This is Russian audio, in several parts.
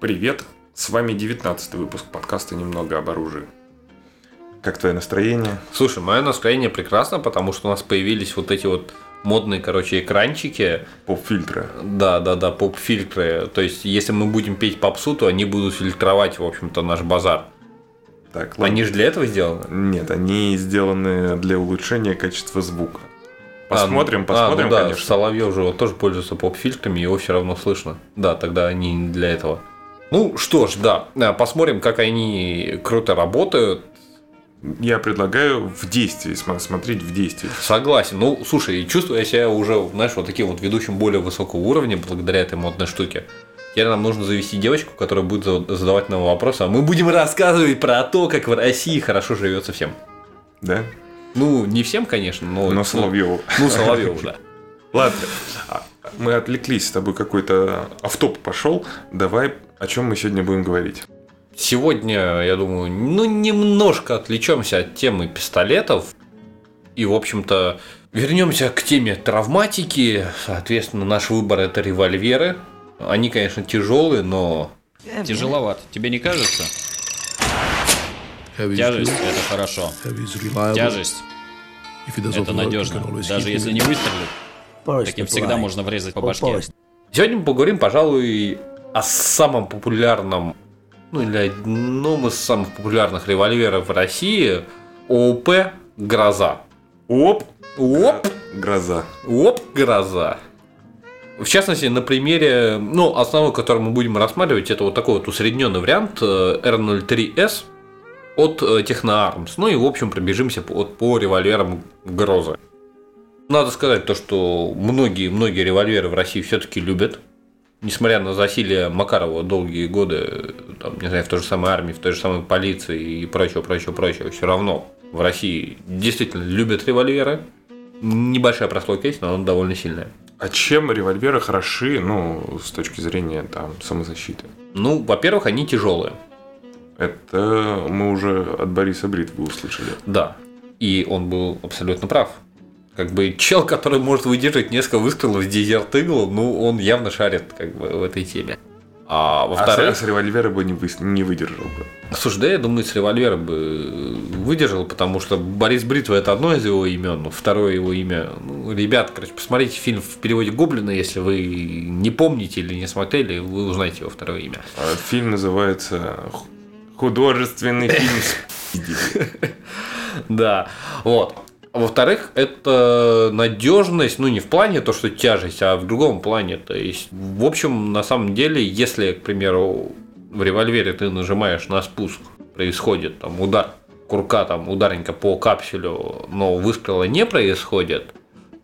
Привет, с вами 19 выпуск подкаста «Немного об оружии». Как твое настроение? Слушай, мое настроение прекрасно, потому что у нас появились вот эти вот модные, короче, экранчики. Поп-фильтры. Да, да, да, поп-фильтры. То есть, если мы будем петь попсу, то они будут фильтровать, в общем-то, наш базар. Так, ладно. Они же для этого сделаны? Нет, они сделаны для улучшения качества звука. Посмотрим, А, ну- посмотрим, а, ну да, конечно. Соловьев же вот тоже пользуется поп-фильтрами, его все равно слышно. Да, тогда они не для этого. Ну что ж, да, а, посмотрим, как они круто работают. Я предлагаю в действии см- смотреть в действии. Согласен. Ну, слушай, чувствую я себя уже, знаешь, вот таким вот ведущим более высокого уровня благодаря этой модной штуке. Теперь нам нужно завести девочку, которая будет за- задавать нам вопросы, а мы будем рассказывать про то, как в России хорошо живется всем. Да? Ну, не всем, конечно, но... Но Соловьеву. Ну, Соловьеву, да. Ладно, а, мы отвлеклись с тобой, какой-то автоп пошел. Давай, о чем мы сегодня будем говорить? Сегодня, я думаю, ну, немножко отвлечемся от темы пистолетов. И, в общем-то, вернемся к теме травматики. Соответственно, наш выбор это револьверы. Они, конечно, тяжелые, но Тяжеловато, тебе не кажется? Тяжесть это хорошо. Тяжесть это надежно. Даже если не выстрелит, таким всегда можно врезать по башке. сегодня мы поговорим, пожалуй, о самом популярном, ну или одном из самых популярных револьверов в России ООП «Гроза». Оп! Оп! Гроза. Оп, гроза. В частности, на примере, ну, основной, который мы будем рассматривать, это вот такой вот усредненный вариант э, R03S от э, Technoarms. Ну и, в общем, пробежимся по, по револьверам Грозы. Надо сказать то, что многие-многие револьверы в России все-таки любят. Несмотря на засилие Макарова долгие годы, там, не знаю, в той же самой армии, в той же самой полиции и прочего, прочего, прочего, все равно в России действительно любят револьверы. Небольшая прослойка есть, но она довольно сильная. А чем револьверы хороши, ну, с точки зрения там самозащиты? Ну, во-первых, они тяжелые. Это мы уже от Бориса Бритвы услышали. Да. И он был абсолютно прав. Как бы чел, который может выдержать несколько выстрелов с Eagle, ну, он явно шарит как бы в этой теме. А А с, во-вторых, револьвера бы не, выс- не выдержал бы. слушай, да я думаю, с револьвера бы выдержал, потому что Борис Бритва это одно из его имен, но второе его имя. Ну, ребят, короче, посмотрите фильм в переводе Гоблина, если вы не помните или не смотрели, вы узнаете его второе имя. А Фильм называется «Х- художественный фильм Да, вот. Во-вторых, это надежность, ну не в плане то, что тяжесть, а в другом плане. То есть, в общем, на самом деле, если, к примеру, в револьвере ты нажимаешь на спуск, происходит там удар курка, там ударенька по капсюлю, но выстрела не происходит,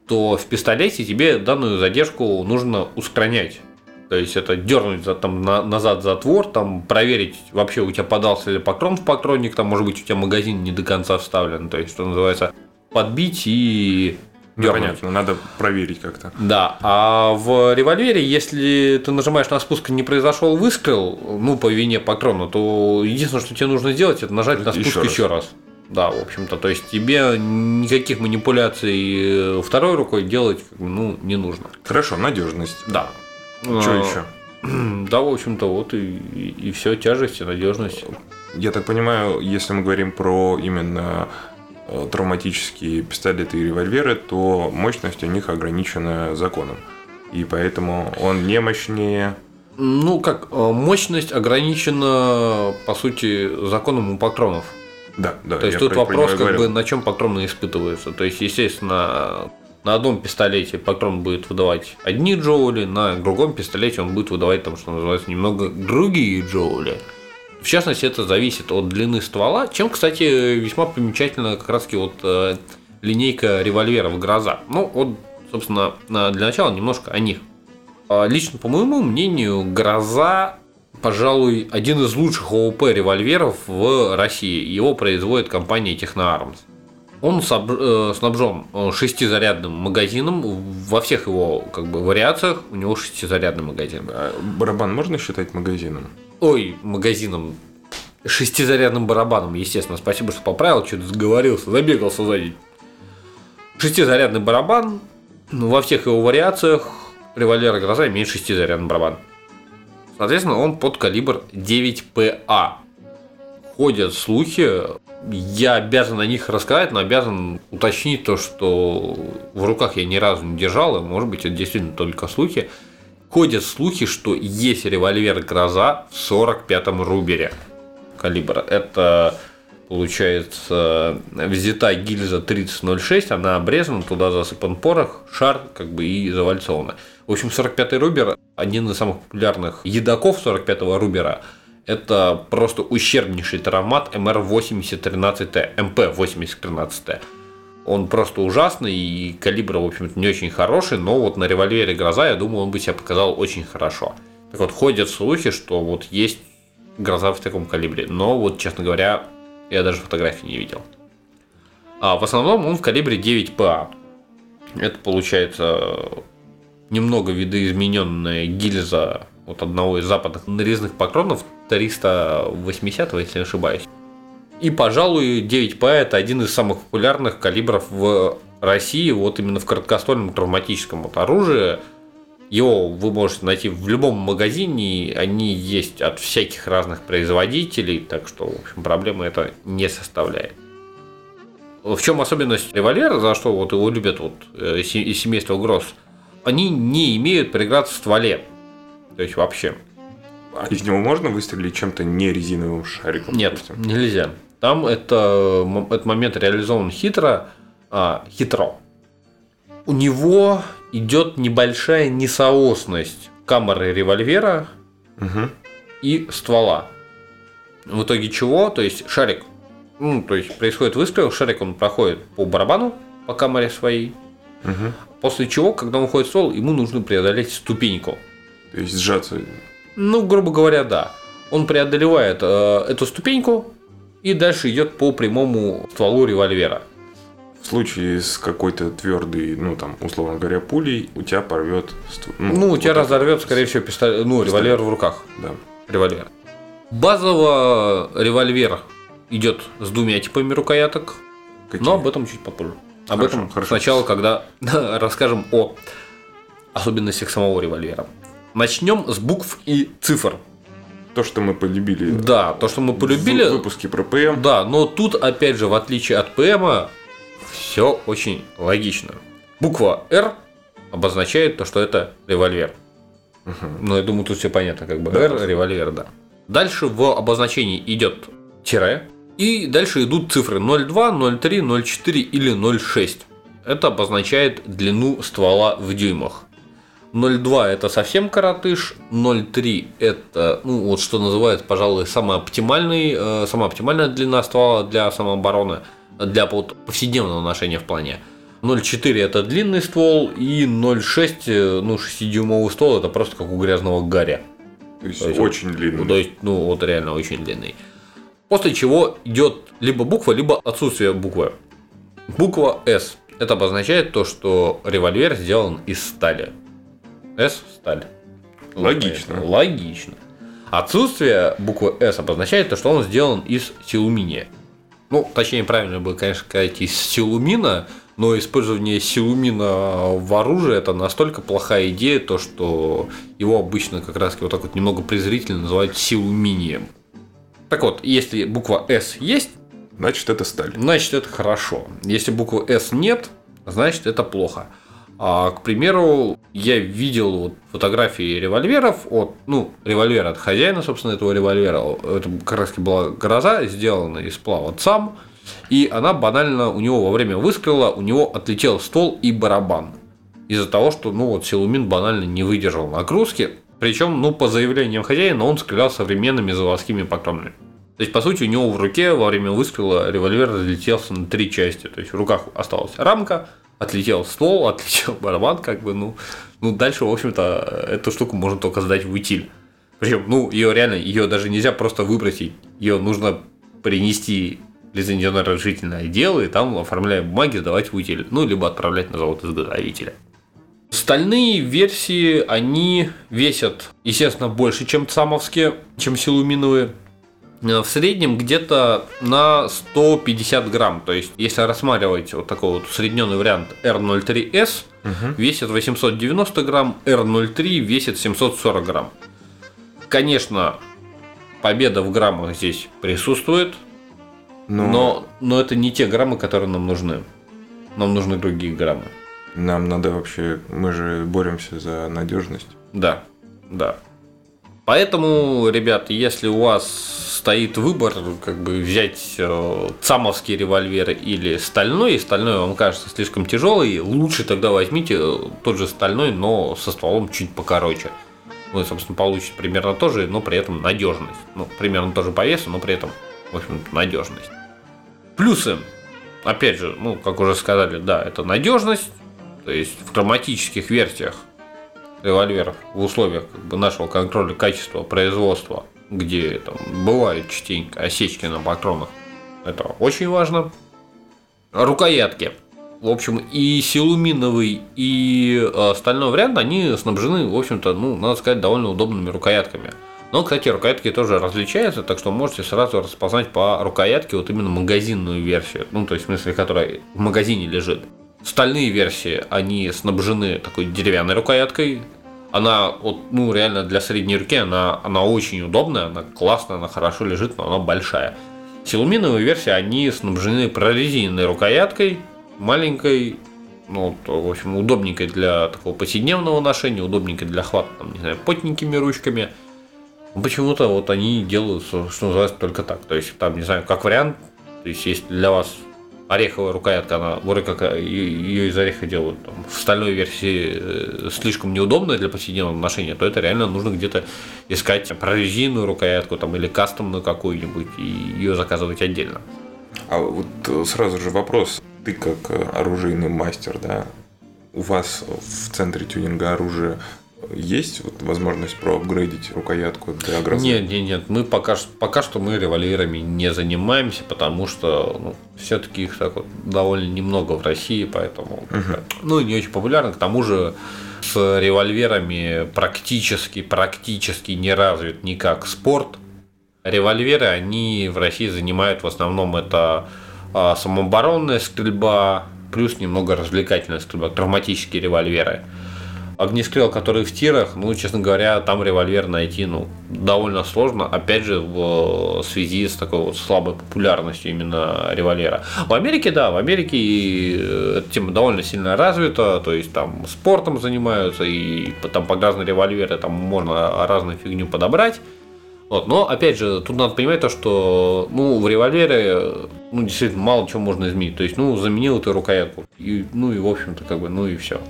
то в пистолете тебе данную задержку нужно устранять. То есть это дернуть за, там, на- назад затвор, там проверить, вообще у тебя подался ли патрон в патронник, там может быть у тебя магазин не до конца вставлен, то есть что называется подбить и Ну, понятно, надо проверить как-то. Да, а в револьвере, если ты нажимаешь на спуск и не произошел выстрел, ну, по вине патрона, то единственное, что тебе нужно сделать, это нажать на Еще спуск раз. еще раз. Да, в общем-то, то есть тебе никаких манипуляций э, второй рукой делать, ну, не нужно. Хорошо, надежность. Да. Что А, еще? Да, в общем-то, вот и, и, все, тяжесть и надежность. Я так понимаю, если мы говорим про именно травматические пистолеты и револьверы, то мощность у них ограничена законом. И поэтому он не мощнее. Ну, как, э, мощность ограничена, по сути, законом у патронов. Да, да. То есть тут про- про вопрос, как говорил. бы, на чем патроны испытываются. То есть, естественно, на одном пистолете патрон будет выдавать одни джоули, на другом пистолете он будет выдавать, там, что называется, немного другие джоули. В частности, это зависит от длины ствола, чем, кстати, весьма примечательна как раз вот э, линейка револьверов «Гроза». Ну, вот, собственно, для начала немножко о них. А, Лично, по моему мнению, «Гроза» пожалуй, один из лучших ООП револьверов в России. Его производит компания Technoarms. Он э, снабжен э, шестизарядным магазином. Во всех его как бы, вариациях у него шестизарядный магазин. А барабан можно считать магазином? Ой, магазином. Шестизарядным барабаном, естественно. Спасибо, что поправил, что-то сговорился, забегался сзади. Шестизарядный барабан. Ну, во всех его вариациях револьвера «Гроза» имеет шестизарядный барабан. Соответственно, он под калибр 9ПА. Ходят слухи, я обязан о них рассказать, но обязан уточнить то, что в руках я ни разу не держал, и может быть это действительно только слухи. Ходят слухи, что есть револьвер «Гроза» в 45-м рубере калибра. Это получается взята гильза 3006, она обрезана, туда засыпан порох, шар как бы и завальцована. В общем, 45-й рубер один из самых популярных едоков 45-го рубера. Это просто ущербнейший травмат МР-8013Т, МП-8013Т. Он просто ужасный и калибр, в общем-то, не очень хороший, но вот на револьвере Гроза, я думаю, он бы себя показал очень хорошо. Так вот, ходят слухи, что вот есть Гроза в таком калибре, но вот, честно говоря, я даже фотографии не видел. А в основном он в калибре 9ПА. Это получается немного видоизмененная гильза от одного из западных нарезных патронов 380, если не ошибаюсь. И, пожалуй, 9П это один из самых популярных калибров в России, вот именно в короткоствольном травматическом вот оружии. Его вы можете найти в любом магазине, они есть от всяких разных производителей, так что, в общем, проблемы это не составляет. В чем особенность револьвера, за что вот его любят вот э, из семейства Гросс, они не имеют преград в стволе. То есть вообще. А из него можно выстрелить чем-то не резиновым шариком? Нет, допустим? нельзя. Там это, этот момент реализован хитро, а, хитро. У него идет небольшая несоосность камеры револьвера угу. и ствола. В итоге чего? То есть шарик, ну, то есть происходит выстрел, шарик он проходит по барабану, по камере своей, угу. после чего, когда он уходит в ствол, ему нужно преодолеть ступеньку. То есть сжаться. Ну, грубо говоря, да. Он преодолевает э, эту ступеньку и дальше идет по прямому стволу револьвера. В случае с какой-то твердой, ну там, условно говоря, пулей, у тебя порвет. Ну, ну у вот тебя разорвет, скорее всего, пистолет, ну, пистолет. револьвер в руках. Да. Револьвер. Базово револьвер идет с двумя типами рукояток. Какие? Но об этом чуть попозже. Об хорошо, этом хорошо. сначала, когда расскажем о особенностях самого револьвера. Начнем с букв и цифр. То, что мы полюбили. Да, то, что мы полюбили. В выпуске про ПМ. Да, но тут, опять же, в отличие от ПМа, все очень логично. Буква R обозначает то, что это револьвер. Угу. Ну, я думаю, тут все понятно, как бы да, R, револьвер, да. Дальше в обозначении идет тире, и дальше идут цифры 0,2, 0,3, 0,4 или 0,6. Это обозначает длину ствола в дюймах. 0,2 это совсем коротыш, 0,3 это, ну, вот что называется, пожалуй, самая оптимальный, э, самая оптимальная длина ствола для самообороны, для вот повседневного ношения в плане. 0,4 это длинный ствол, и 0,6, э, ну, 6-дюймовый ствол это просто как у грязного гаря. То есть, то есть очень длинный. То есть, ну, вот реально очень длинный. После чего идет либо буква, либо отсутствие буквы. Буква S. Это обозначает то, что револьвер сделан из стали. S – сталь. Логично. Логично. Отсутствие буквы S обозначает то, что он сделан из силуминия. Ну, точнее, правильно было, конечно, сказать из силумина, но использование силумина в оружии это настолько плохая идея, то что его обычно как раз вот так вот немного презрительно называют силуминием. Так вот, если буква S есть, значит это сталь. Значит это хорошо. Если буквы S нет, значит это плохо. А, к примеру, я видел вот фотографии револьверов от, ну, револьвера от хозяина, собственно, этого револьвера. Это как раз была гроза, сделана из сплава сам. И она банально у него во время выстрела, у него отлетел ствол и барабан. Из-за того, что, ну, вот силумин банально не выдержал нагрузки. Причем, ну, по заявлениям хозяина, он стрелял современными заводскими патронами. То есть, по сути, у него в руке во время выстрела револьвер разлетелся на три части. То есть, в руках осталась рамка, отлетел ствол, отлетел барабан, как бы, ну, ну дальше, в общем-то, эту штуку можно только сдать в утиль. Причем, ну, ее реально, ее даже нельзя просто выбросить, ее нужно принести лицензионное разрешительное отдел и там, оформляя бумаги, сдавать в утиль, ну, либо отправлять на завод изготовителя. Стальные версии, они весят, естественно, больше, чем цамовские, чем силуминовые. Э, в среднем где-то на 150 грамм. То есть, если рассматривать вот такой вот усредненный вариант R03S, угу. весит 890 грамм, R03 весит 740 грамм. Конечно, победа в граммах здесь присутствует, Но, но, но это не те граммы, которые нам нужны. Нам нужны другие граммы. нам надо вообще, мы же боремся за надежность. Да, да. Поэтому, ребят, если у вас стоит выбор, как бы взять э, цамовский револьвер или стальной, и стальной вам кажется слишком тяжелый, лучше тогда возьмите э, тот же стальной, но со стволом чуть покороче. Вы, собственно, получите примерно то же, но при этом надежность. Ну, примерно тоже по весу, но при этом, в общем надежность. Плюсы. Опять же, ну, как уже сказали, да, это надежность. То есть в травматических версиях револьверов в условиях как бы, нашего контроля качества производства, где там бывают частенько осечки на патронах. Это очень важно. Рукоятки. В общем, и силуминовый, и э, стальной вариант, они снабжены, в общем-то, ну, надо сказать, довольно удобными рукоятками. Но, кстати, рукоятки тоже различаются, так что можете сразу распознать по рукоятке вот именно магазинную версию. Ну, то есть, в смысле, которая в магазине лежит. Стальные версии, они снабжены такой деревянной рукояткой. Она, вот, ну, реально для средней руки, она, она очень удобная, она классная, она хорошо лежит, но она большая. Силуминовые версии, они снабжены прорезиненной рукояткой, маленькой, ну, вот, в общем, удобненькой для такого повседневного ношения, удобненькой для хвата, там, не знаю, потненькими ручками. Почему-то вот они делают, что называется, только так. То есть, там, не знаю, как вариант, то есть, есть для вас ореховая рукоятка, она вроде как э, ее из ореха делают там, в стальной версии э, слишком неудобная для повседневного ношения, то это реально нужно где-то искать прорезинную рукоятку там, или кастомную какую-нибудь и ее заказывать отдельно. А вот э, сразу же вопрос. Ты как оружейный мастер, да, у вас в центре тюнинга оружия есть вот возможность проапгрейдить рукоятку для грозы? Нет, нет, нет, мы пока, пока что мы револьверами не занимаемся, потому что ну, все-таки их так вот довольно немного в России, поэтому ну не очень популярно. К тому же с револьверами практически, практически не развит никак спорт. Револьверы, они в России занимают в основном это а, самооборонная стрельба, плюс немного развлекательная стрельба, травматические револьверы. Огнестрел, который в тирах, ну, честно говоря, там револьвер найти, ну, довольно сложно, опять же, в связи с такой вот слабой популярностью именно револьвера. В Америке, да, в Америке э, эта тема довольно сильно развита, то есть там спортом занимаются, и там под разные револьверы там можно разную фигню подобрать. Вот, но опять же, тут надо понимать то, что ну, в револьвере ну, действительно мало чего можно изменить. То есть, ну, заменил ты рукоятку. И, ну и в общем-то, как бы, ну и все.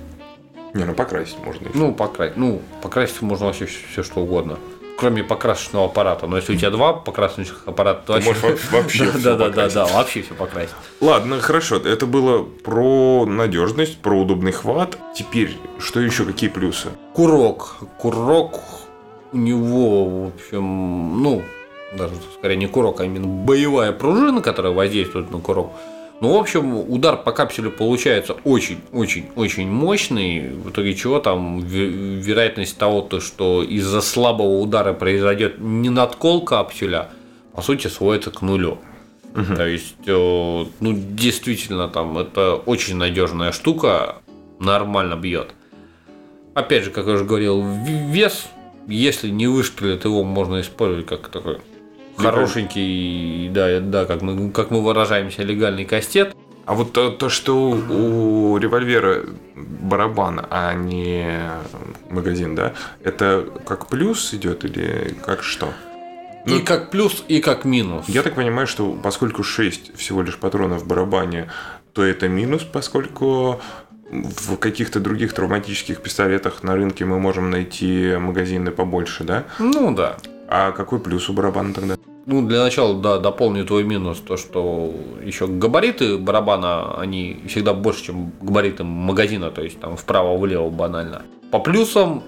Не, ну покрасить можно. всё. Ну, покрасить. Ну, покрасить можно вообще все что угодно. Кроме покрасочного аппарата. Но если у тебя два покрасочных аппарата, то Ты можешь во- вообще да, да, да, да, вообще все покрасить. Ладно, хорошо. Это было про надежность, про удобный хват. Теперь, что еще, какие плюсы? Курок. Курок у него, в общем, ну, даже скорее не курок, а именно боевая пружина, которая воздействует на курок. Ну, в общем, удар по капсуле получается очень-очень-очень мощный, в итоге чего там ве- вероятность того, то, что из-за слабого удара произойдет не надкол капсуля, по сути, сводится к нулю. То есть, э, ну, действительно, там это очень надежная штука, нормально бьет. Опять же, как я уже говорил, вес, если не выстрелит, его можно использовать как такой хорошенький, да, да, как мы, как мы выражаемся, легальный кастет. А вот то, то, что у револьвера барабан, а не магазин, да, это как плюс идет или как что? Ну, и как плюс, и как минус. Я так понимаю, что поскольку 6 всего лишь патронов в барабане, то это минус, поскольку в каких-то других травматических пистолетах на рынке мы можем найти магазины побольше, да? Ну да. А какой плюс у барабана тогда? Ну, для начала, да, дополню твой минус, то, что еще габариты барабана, они всегда больше, чем габариты магазина, то есть там вправо-влево банально. По плюсам,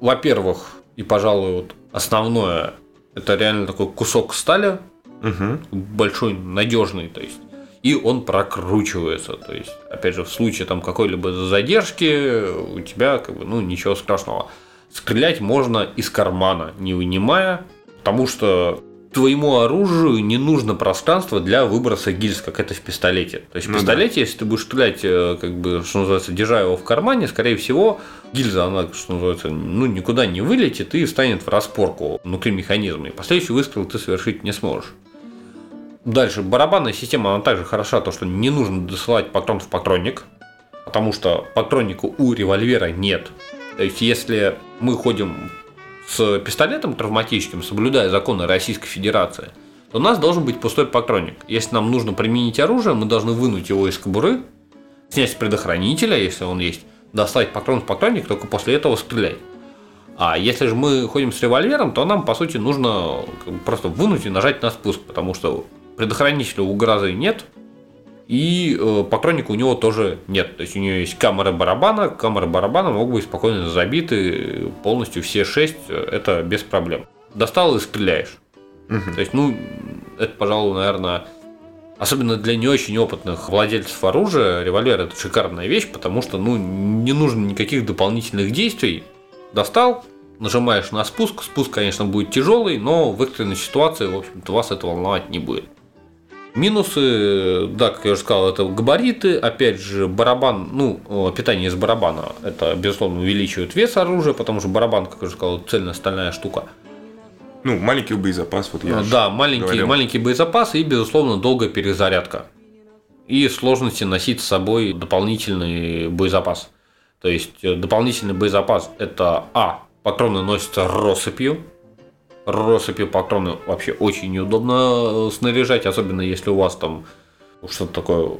во-первых, и, пожалуй, вот основное, это реально такой кусок стали, Угу. большой, надежный, то есть и он прокручивается. То есть, опять же, в случае там какой-либо задержки у тебя как бы, ну, ничего страшного. Стрелять можно из кармана, не вынимая, потому что твоему оружию не нужно пространство для выброса гильз, как это в пистолете. То есть в Ну пистолете, если ты будешь стрелять, э, как бы, что называется, держа его в кармане, скорее всего, гильза, она, что называется, ну, никуда не вылетит и встанет в распорку внутри механизма. И последующий выстрел ты совершить не сможешь. Дальше, барабанная система, она также хороша, то, что не нужно досылать патрон в патронник, потому что патронника у револьвера нет. То есть, если мы ходим с пистолетом травматическим, соблюдая законы Российской Федерации, то у нас должен быть пустой патронник. Если нам нужно применить оружие, мы должны вынуть его из кобуры, снять с предохранителя, если он есть, достать патрон в патронник, только после этого стрелять. А если же мы ходим с револьвером, то нам, по сути, нужно просто вынуть и нажать на спуск, потому что предохранителя у грозы нет, и э, патронника у него тоже нет. То есть у него есть камера барабана, камеры барабана могут быть спокойно забиты полностью все шесть, э, это без проблем. Достал и стреляешь. То есть, ну, это, пожалуй, наверное, особенно для не очень опытных владельцев оружия, револьвер это шикарная вещь, потому что, ну, не нужно никаких дополнительных действий. Достал, нажимаешь на спуск, спуск, конечно, будет тяжелый, но в экстренной ситуации, в общем-то, вас это волновать не будет. Минусы, да, как я уже сказал, это габариты, опять же, барабан, ну, э, питание из барабана, это, безусловно, увеличивает вес оружия, потому что барабан, как я уже сказал, цельно-стальная штука. Ну, маленький боезапас, вот я ж да, маленький, говорил. маленький боезапас и, безусловно, долгая перезарядка. И сложности носить с собой дополнительный боезапас. То есть э, дополнительный боезапас это А. Патроны носятся россыпью. Россыпью патроны вообще очень неудобно э, снаряжать, особенно если у вас там что-то такое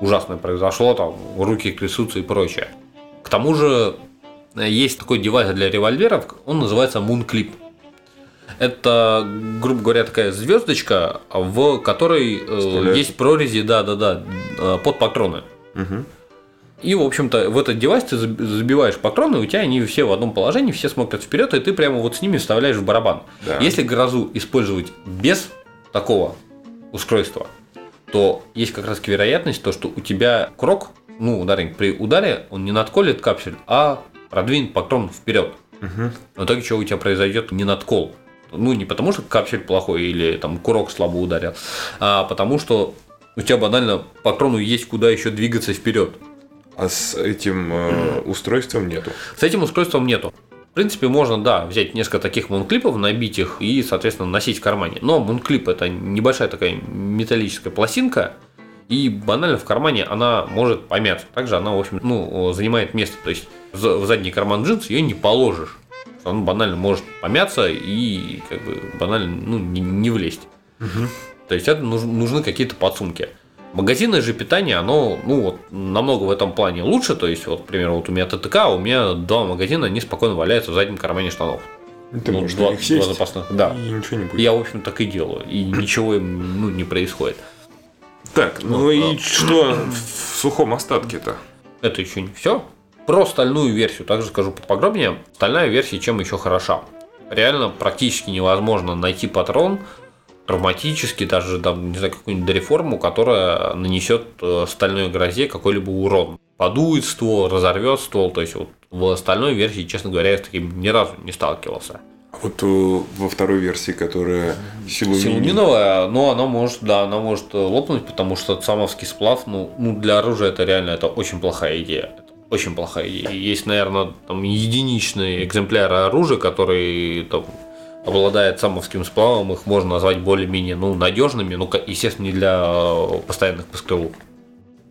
ужасное произошло, там руки трясутся и прочее. К тому же э, есть такой девайс для револьверов, он называется Moon Clip. Это, грубо говоря, такая звездочка, в которой э, Вставляется. есть прорези, да, да, да, под патроны. Мгм. И, в общем-то, в этот девайс ты заб- забиваешь патроны, у тебя они все в одном положении, все смотрят вперед, и ты прямо вот с ними вставляешь в барабан. Да. Если грозу использовать без такого устройства, то есть как раз вероятность, то, что у тебя крок, ну, ударник при ударе, он не надколет капсюль, а продвинет патрон вперед. В итоге что у тебя произойдет не надкол. Ну, не потому что капсюль плохой или там курок слабо ударил, а потому что у тебя банально патрону есть куда еще двигаться вперед. А с этим э, устройством нету. С этим устройством нету. В принципе, можно, да, взять несколько таких мунклипов, набить их и, соответственно, носить в кармане. Но мунклип это небольшая такая металлическая пластинка, и банально в кармане она может помяться. Также она, в общем, ну, занимает место. То есть в задний карман джинс ее не положишь. Он банально может помяться и как бы банально ну, не, не влезть. То есть это нуж- нужны какие-то подсумки. Магазинное же питание, оно, ну, вот, намного в этом плане лучше. То есть, вот, к примеру, вот у меня ТТК, у меня два магазина, они спокойно валяются в заднем кармане штанов. Ты Ну, можешь два- них сесть, два запасных, да. и ничего не будет. Я, в общем, так и делаю. И ничего им, ну, не происходит. Так, ну и что в сухом остатке-то? Это еще не все. Про стальную версию также скажу поподробнее. Стальная версия чем еще хороша. Реально практически невозможно найти патрон травматический, даже там, не знаю, какую-нибудь дореформу, которая нанесет э, стальной грозе какой-либо урон. Подует ствол, разорвет ствол. То есть вот в стальной версии, честно говоря, я с таким ни разу не сталкивался. А Вот э, во второй версии, которая силуминий. Силуминовая, но она может, да, она может э, лопнуть, потому что самовский сплав, ну, ну, для оружия это реально это очень плохая идея. Это очень плохая идея. Есть, наверное, там единичные экземпляры оружия, которые там, обладают самовским сплавом, их можно назвать более-менее ну, надежными, ну, естественно, не для э, постоянных пострелов.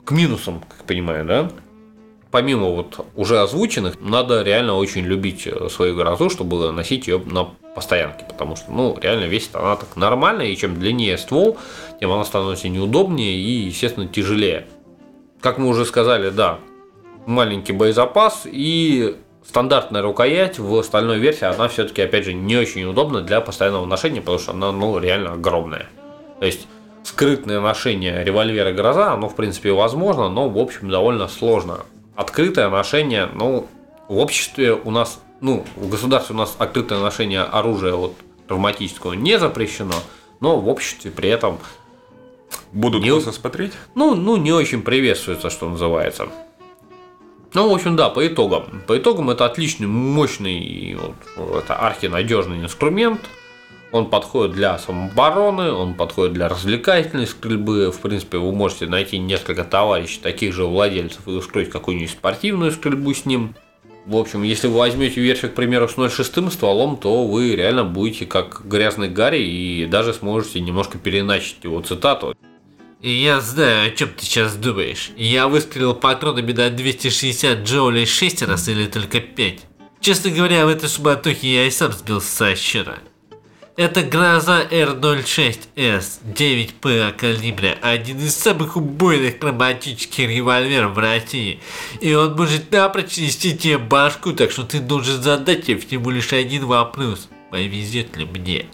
К минусам, как понимаю, да? Помимо вот уже озвученных, надо реально очень любить э, свою грозу, чтобы носить ее на постоянке, потому что, ну, реально весит она так нормально, и чем длиннее ствол, тем она становится неудобнее и, естественно, тяжелее. Как мы уже сказали, да, маленький боезапас и стандартная рукоять в стальной версии, она все-таки, опять же, не очень удобна для постоянного ношения, потому что она, ну, реально огромная. То есть, скрытное ношение револьвера «Гроза», оно, в принципе, возможно, но, в общем, довольно сложно. Открытое ношение, ну, в обществе у нас, ну, в государстве у нас открытое ношение оружия вот, травматического не запрещено, но в обществе при этом Будут Не- смотреть? ну, ну, не очень приветствуется, что называется. Ну, в общем, да, по итогам. По итогам это отличный, мощный, вот, это архинадежный инструмент. Он подходит для самообороны, он подходит для развлекательной стрельбы. В принципе, вы можете найти несколько товарищей, таких же владельцев, и устроить какую-нибудь спортивную стрельбу с ним. В общем, если вы возьмете версию, к примеру, с 0,6 стволом, то вы реально будете как грязный Гарри и даже сможете немножко переначить его цитату. Я знаю, о чем ты сейчас думаешь. Я выстрелил патронами на 260 джоулей 6 раз или только 5. Честно говоря, в этой суматохе я и сам сбился со счета. Это Гроза R06S 9P калибра, один из самых убойных травматических револьверов в России. И он может напрочь снести тебе башку, так что ты должен задать тебе всего лишь один вопрос. Повезет ли мне?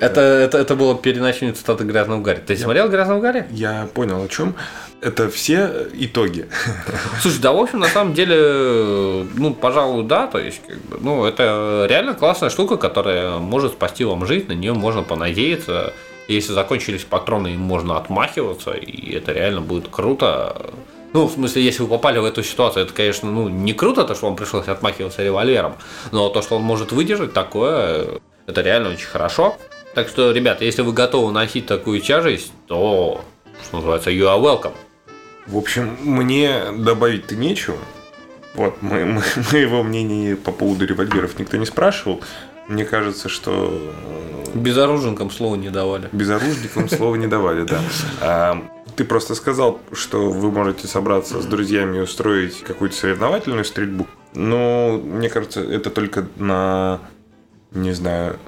Это, это, это было переначивание цитаты Грязного Гарри. Ты смотрел Грязного Гарри? Я понял о чем. Это все итоги. Слушай, да, в общем, на самом деле, ну, пожалуй, да, то есть, как бы, ну, это реально классная штука, которая может спасти вам жизнь, на нее можно понадеяться. Если закончились патроны, им можно отмахиваться, и это реально будет круто. Ну, в смысле, если вы попали в эту ситуацию, это, конечно, ну, не круто, то, что вам пришлось отмахиваться револьвером, но то, что он может выдержать такое, это реально очень хорошо. Так что, ребята, если вы готовы носить такую тяжесть, то, что называется, you are welcome. В общем, мне добавить-то нечего. Вот, мы, мы, моего мнения по поводу револьверов никто не спрашивал. Мне кажется, что... Безоружникам слова не давали. Безоружникам слова не давали, да. А, ты просто сказал, что вы можете собраться с друзьями и устроить какую-то соревновательную стрельбу. Но мне кажется, это только на, не знаю,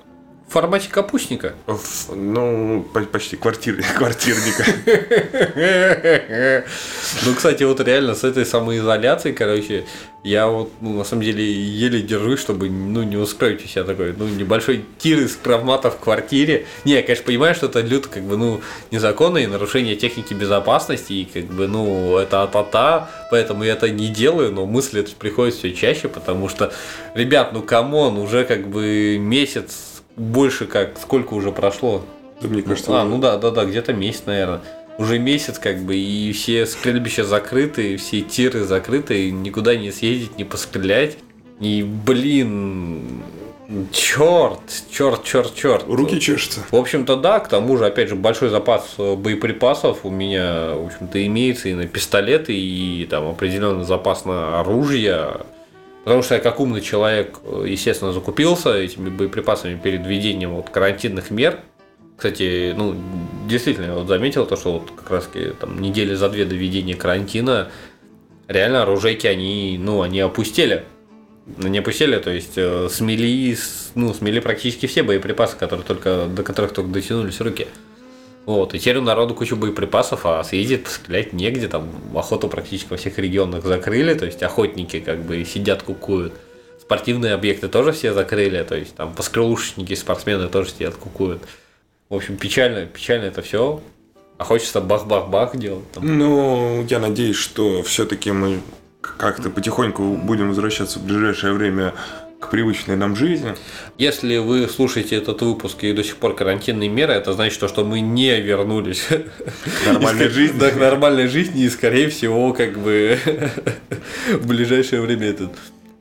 формате капустника? В, ну, почти квартир, квартирника. Ну, кстати, вот реально с этой самоизоляцией, короче, я вот, ну, на самом деле, еле держусь, чтобы, ну, не устроить у себя такой, ну, небольшой тир из травмата в квартире. Не, я, конечно, понимаю, что это люто, как бы, ну, незаконно и нарушение техники безопасности, и, как бы, ну, это а-та-та, поэтому я это не делаю, но мысли это приходят все чаще, потому что, ребят, ну, come on, уже, как бы, месяц больше как, сколько уже прошло? Да, мне кажется, а, ну да, да, да, где-то месяц, наверное. Уже месяц, как бы, и все стрельбища закрыты, все тиры закрыты, никуда не съездить, не пострелять. И, блин, черт, черт, черт, черт. Руки чешутся. В общем-то, да, к тому же, опять же, большой запас боеприпасов у меня, в общем-то, имеется и на пистолеты, и там определенный запас на оружие. Потому что я как умный человек, естественно, закупился этими боеприпасами перед введением вот карантинных мер. Кстати, ну, действительно, я вот заметил то, что вот как раз там недели за две до введения карантина реально оружейки, они, ну, они опустили. Не опустили, то есть э, смели, ну, смели практически все боеприпасы, которые только, до которых только дотянулись руки. Вот, и теперь у народу кучу боеприпасов, а съездить пострелять негде, там охоту практически во всех регионах закрыли, то есть охотники как бы сидят кукуют. Спортивные объекты тоже все закрыли, то есть там поскрылушечники, спортсмены тоже сидят кукуют. В общем, печально, печально это все. А хочется бах-бах-бах делать. Там. Ну, я надеюсь, что все-таки мы как-то потихоньку будем возвращаться в ближайшее время к привычной нам жизни. Если вы слушаете этот выпуск и до сих пор карантинные меры, это значит, что, что мы не вернулись к нормальной жизни. Да, к нормальной жизни и, скорее всего, как бы в ближайшее время этот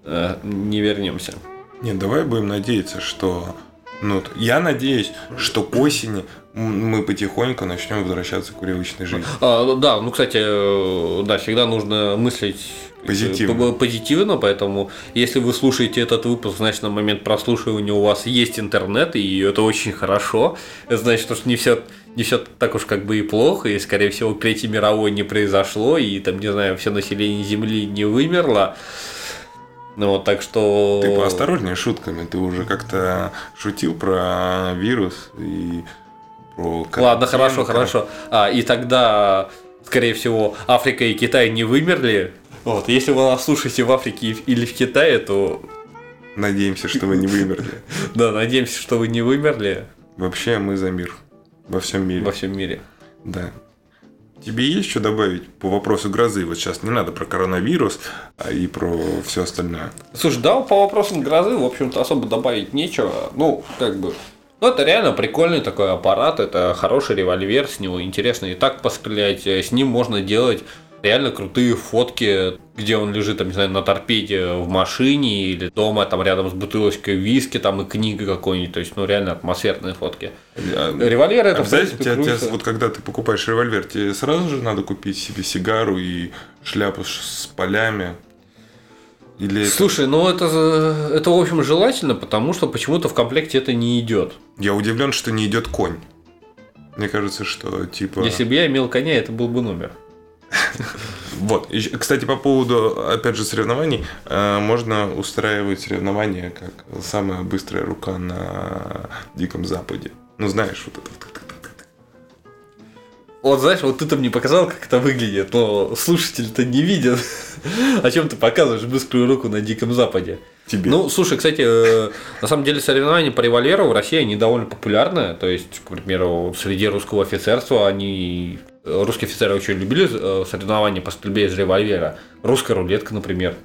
э, не вернемся. Нет, давай будем надеяться, что ну, я надеюсь, что к осени мы потихоньку начнем возвращаться к привычной жизни. А, да, ну, кстати, э, да, всегда нужно мыслить позитивно. позитивно, поэтому если вы слушаете этот выпуск, значит на момент прослушивания у вас есть интернет, и это очень хорошо. Это значит, что не все не все так уж как бы и плохо, и, скорее всего, Третьей мировой не произошло, и там, не знаю, все население Земли не вымерло. Ну вот так что... Ты поосторожнее шутками, ты уже как-то шутил про вирус и про... Ладно, хорошо, хорошо. А, и тогда, скорее всего, Африка и Китай не вымерли, вот, если вы нас слушаете в Африке или в Китае, то... Надеемся, что вы не вымерли. Да, надеемся, что вы не вымерли. Вообще мы за мир. Во всем мире. Во всем мире. Да. Тебе есть что добавить по вопросу грозы? Вот сейчас не надо про коронавирус, а и про все остальное. Слушай, да, по вопросам грозы, в общем-то, особо добавить нечего. Ну, как бы, ну, это реально прикольный такой аппарат, это хороший револьвер, с него интересно и так пострелять, с ним можно делать реально крутые фотки, где он лежит, там, не знаю, на торпеде в машине или дома, там рядом с бутылочкой виски, там и книга какой-нибудь. То есть, ну, реально атмосферные фотки. Револьвер это, в Обязательно, принципе, тебя- тебя- вот когда ты покупаешь револьвер, тебе сразу же надо купить себе сигару и шляпу с полями. Или это- Слушай, ну это, это, в общем, желательно, потому что почему-то в комплекте это не идет. я удивлен, что не идет конь. Мне кажется, что типа. Если бы я имел коня, это был бы номер. Вот. И, Кстати, по поводу, опять же, соревнований, э, можно устраивать соревнования как самая быстрая рука на Диком Западе. Ну, знаешь, вот это. вот. Вот знаешь, вот ты там мне показал, как это выглядит, но слушатель-то не видит. О чем ты показываешь быструю руку на Диком Западе? Тебе. Ну, слушай, кстати, э, на самом деле соревнования по револьверу в России они довольно популярны. То есть, к примеру, среди русского офицерства они русские офицеры очень любили э, соревнования по стрельбе из револьвера. Русская рулетка, например.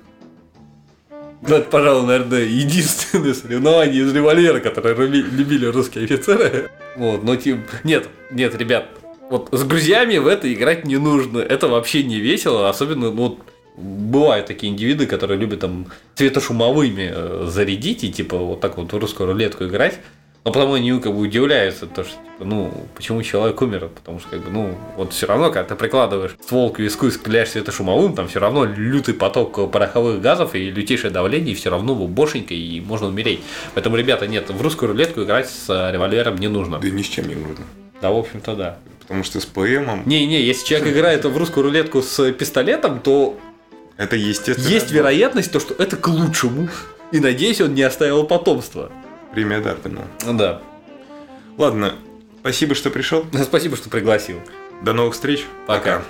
Ну, это, пожалуй, наверное, единственное соревнование из револьвера, которое любили русские офицеры. Вот, но типа... Нет, нет, ребят, вот с друзьями в это играть не нужно. Это вообще не весело, особенно, ну, бывают такие индивиды, которые любят там светошумовыми э, зарядить и типа вот так вот в русскую рулетку играть. Но потом они как бы удивляются, то, что, типа, ну, почему человек умер, потому что, как бы, ну, вот все равно, когда ты прикладываешь ствол к виску и стреляешь светошумовым, там все равно лютый поток пороховых газов и лютейшее давление, и все равно бошенька, и можно умереть. Поэтому, ребята, нет, в русскую рулетку играть с э, револьвером не нужно. Да ни с чем не нужно. Да, в общем-то, да. Потому что с ПМом Не-не, если человек играет в русскую рулетку с пистолетом, то это естественно. есть вероятность, то, что это к лучшему. И надеюсь, он не оставил потомства. Премия Дарвина. Да. Ладно, спасибо, что пришел. Спасибо, что пригласил. До новых встреч. Пока.